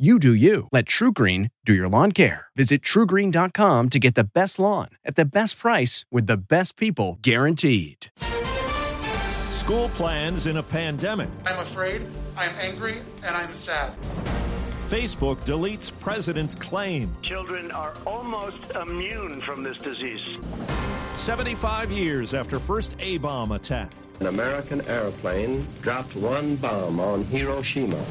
You do you. Let TruGreen do your lawn care. Visit trugreen.com to get the best lawn at the best price with the best people guaranteed. School plans in a pandemic. I'm afraid, I'm angry, and I'm sad. Facebook deletes president's claim. Children are almost immune from this disease. 75 years after first A bomb attack. An American airplane dropped one bomb on Hiroshima.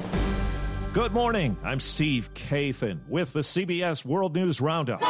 Good morning. I'm Steve Kathan with the CBS World News Roundup.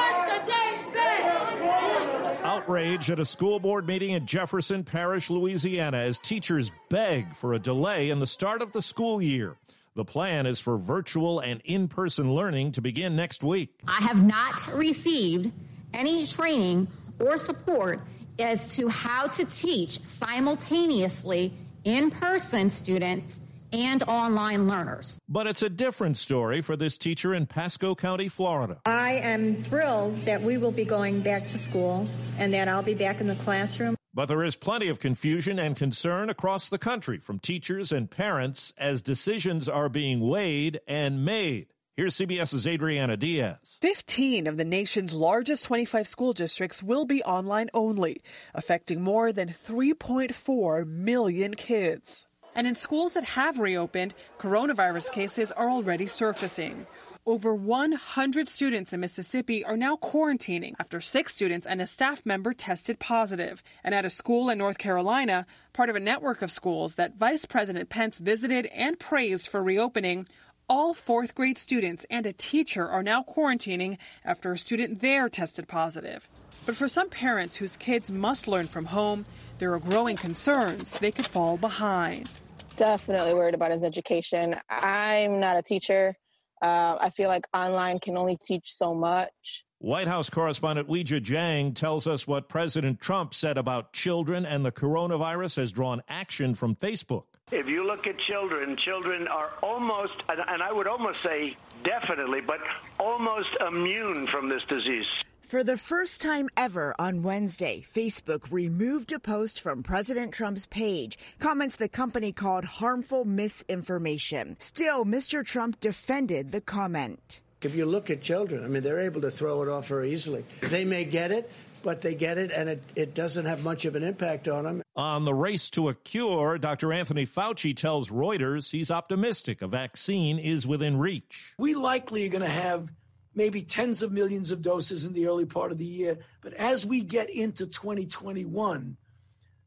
Outrage at a school board meeting in Jefferson Parish, Louisiana, as teachers beg for a delay in the start of the school year. The plan is for virtual and in person learning to begin next week. I have not received any training or support as to how to teach simultaneously in person students and online learners. But it's a different story for this teacher in Pasco County, Florida. I am thrilled that we will be going back to school and that I'll be back in the classroom. But there is plenty of confusion and concern across the country from teachers and parents as decisions are being weighed and made. Here's CBS's Adriana Diaz. 15 of the nation's largest 25 school districts will be online only, affecting more than 3.4 million kids. And in schools that have reopened, coronavirus cases are already surfacing. Over 100 students in Mississippi are now quarantining after six students and a staff member tested positive. And at a school in North Carolina, part of a network of schools that Vice President Pence visited and praised for reopening, all fourth grade students and a teacher are now quarantining after a student there tested positive. But for some parents whose kids must learn from home, there are growing concerns they could fall behind. Definitely worried about his education. I'm not a teacher. Uh, I feel like online can only teach so much. White House correspondent Weijia Jiang tells us what President Trump said about children and the coronavirus has drawn action from Facebook. If you look at children, children are almost, and I would almost say definitely, but almost immune from this disease. For the first time ever on Wednesday, Facebook removed a post from President Trump's page, comments the company called harmful misinformation. Still, Mr. Trump defended the comment. If you look at children, I mean, they're able to throw it off very easily. They may get it, but they get it and it, it doesn't have much of an impact on them. On the race to a cure, Dr. Anthony Fauci tells Reuters he's optimistic a vaccine is within reach. We likely are going to have maybe tens of millions of doses in the early part of the year. But as we get into 2021,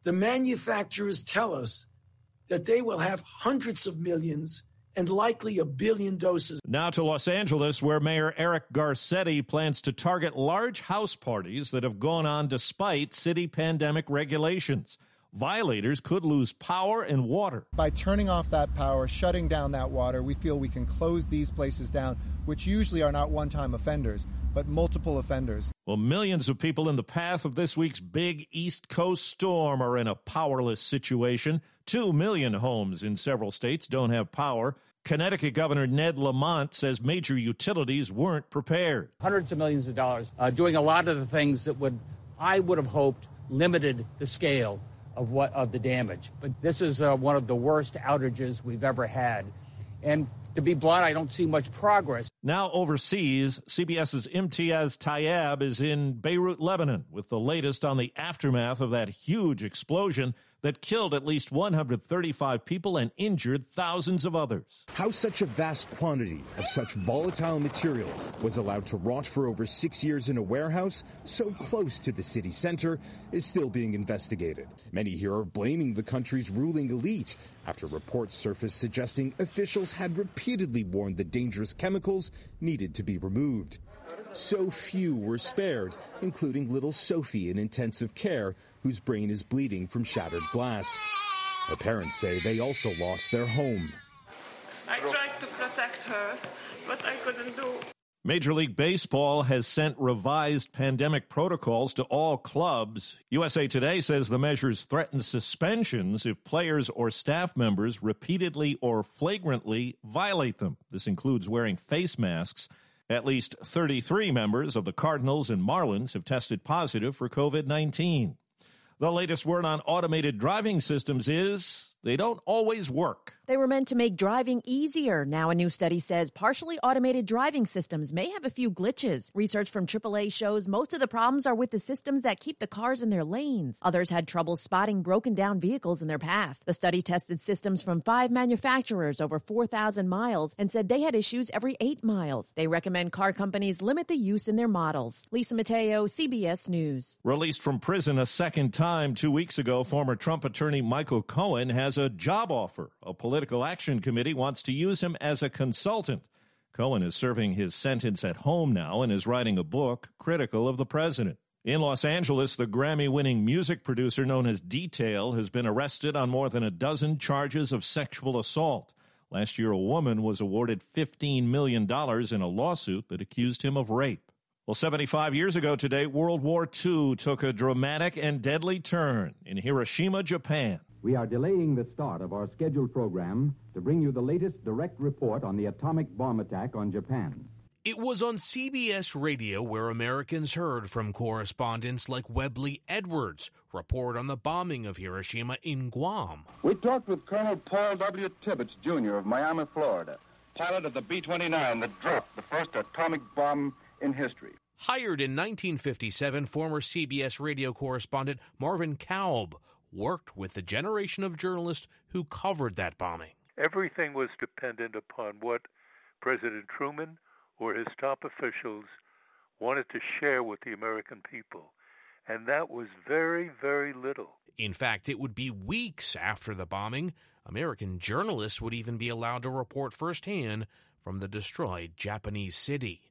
the manufacturers tell us that they will have hundreds of millions and likely a billion doses. Now to Los Angeles, where Mayor Eric Garcetti plans to target large house parties that have gone on despite city pandemic regulations. Violators could lose power and water. By turning off that power, shutting down that water, we feel we can close these places down, which usually are not one time offenders, but multiple offenders. Well, millions of people in the path of this week's big East Coast storm are in a powerless situation. Two million homes in several states don't have power. Connecticut Governor Ned Lamont says major utilities weren't prepared. Hundreds of millions of dollars, uh, doing a lot of the things that would, I would have hoped, limited the scale of what of the damage. But this is uh, one of the worst outages we've ever had, and to be blunt, I don't see much progress. Now overseas, CBS's Imtiaz Tyab is in Beirut, Lebanon, with the latest on the aftermath of that huge explosion that killed at least 135 people and injured thousands of others. How such a vast quantity of such volatile material was allowed to rot for over six years in a warehouse so close to the city center is still being investigated. Many here are blaming the country's ruling elite after reports surfaced suggesting officials had repeatedly warned the dangerous chemicals needed to be removed. So few were spared, including little Sophie in intensive care, whose brain is bleeding from shattered glass. Her parents say they also lost their home. I tried to protect her, but I couldn't do. Major League Baseball has sent revised pandemic protocols to all clubs. USA Today says the measures threaten suspensions if players or staff members repeatedly or flagrantly violate them. This includes wearing face masks at least 33 members of the Cardinals and Marlins have tested positive for COVID 19. The latest word on automated driving systems is they don't always work. They were meant to make driving easier. Now, a new study says partially automated driving systems may have a few glitches. Research from AAA shows most of the problems are with the systems that keep the cars in their lanes. Others had trouble spotting broken down vehicles in their path. The study tested systems from five manufacturers over 4,000 miles and said they had issues every eight miles. They recommend car companies limit the use in their models. Lisa Mateo, CBS News. Released from prison a second time two weeks ago, former Trump attorney Michael Cohen has a job offer. A Political Action Committee wants to use him as a consultant. Cohen is serving his sentence at home now and is writing a book critical of the president. In Los Angeles, the Grammy winning music producer known as Detail has been arrested on more than a dozen charges of sexual assault. Last year, a woman was awarded $15 million in a lawsuit that accused him of rape. Well, 75 years ago today, World War II took a dramatic and deadly turn in Hiroshima, Japan. We are delaying the start of our scheduled program to bring you the latest direct report on the atomic bomb attack on Japan. It was on CBS Radio where Americans heard from correspondents like Webley Edwards report on the bombing of Hiroshima in Guam. We talked with Colonel Paul W. Tibbets, Jr. of Miami, Florida, pilot of the B 29 that dropped the first atomic bomb in history. Hired in 1957, former CBS radio correspondent Marvin Kalb worked with the generation of journalists who covered that bombing. Everything was dependent upon what President Truman or his top officials wanted to share with the American people. And that was very, very little. In fact, it would be weeks after the bombing. American journalists would even be allowed to report firsthand from the destroyed Japanese city.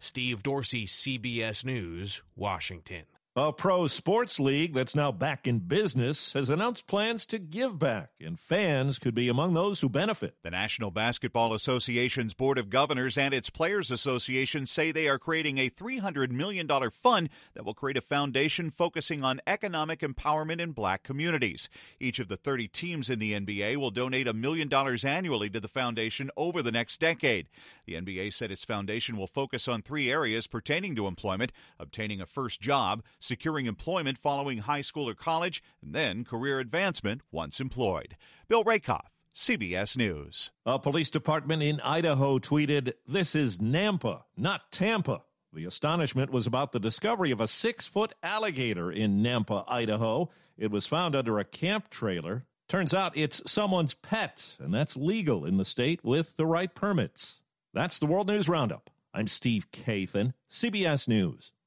Steve Dorsey, CBS News, Washington. A pro sports league that's now back in business has announced plans to give back, and fans could be among those who benefit. The National Basketball Association's Board of Governors and its Players Association say they are creating a $300 million fund that will create a foundation focusing on economic empowerment in black communities. Each of the 30 teams in the NBA will donate a million dollars annually to the foundation over the next decade. The NBA said its foundation will focus on three areas pertaining to employment obtaining a first job, securing employment following high school or college, and then career advancement once employed. Bill Rehkopf, CBS News. A police department in Idaho tweeted, This is Nampa, not Tampa. The astonishment was about the discovery of a six foot alligator in Nampa, Idaho. It was found under a camp trailer. Turns out it's someone's pet, and that's legal in the state with the right permits. That's the World News Roundup. I'm Steve Kathan, CBS News.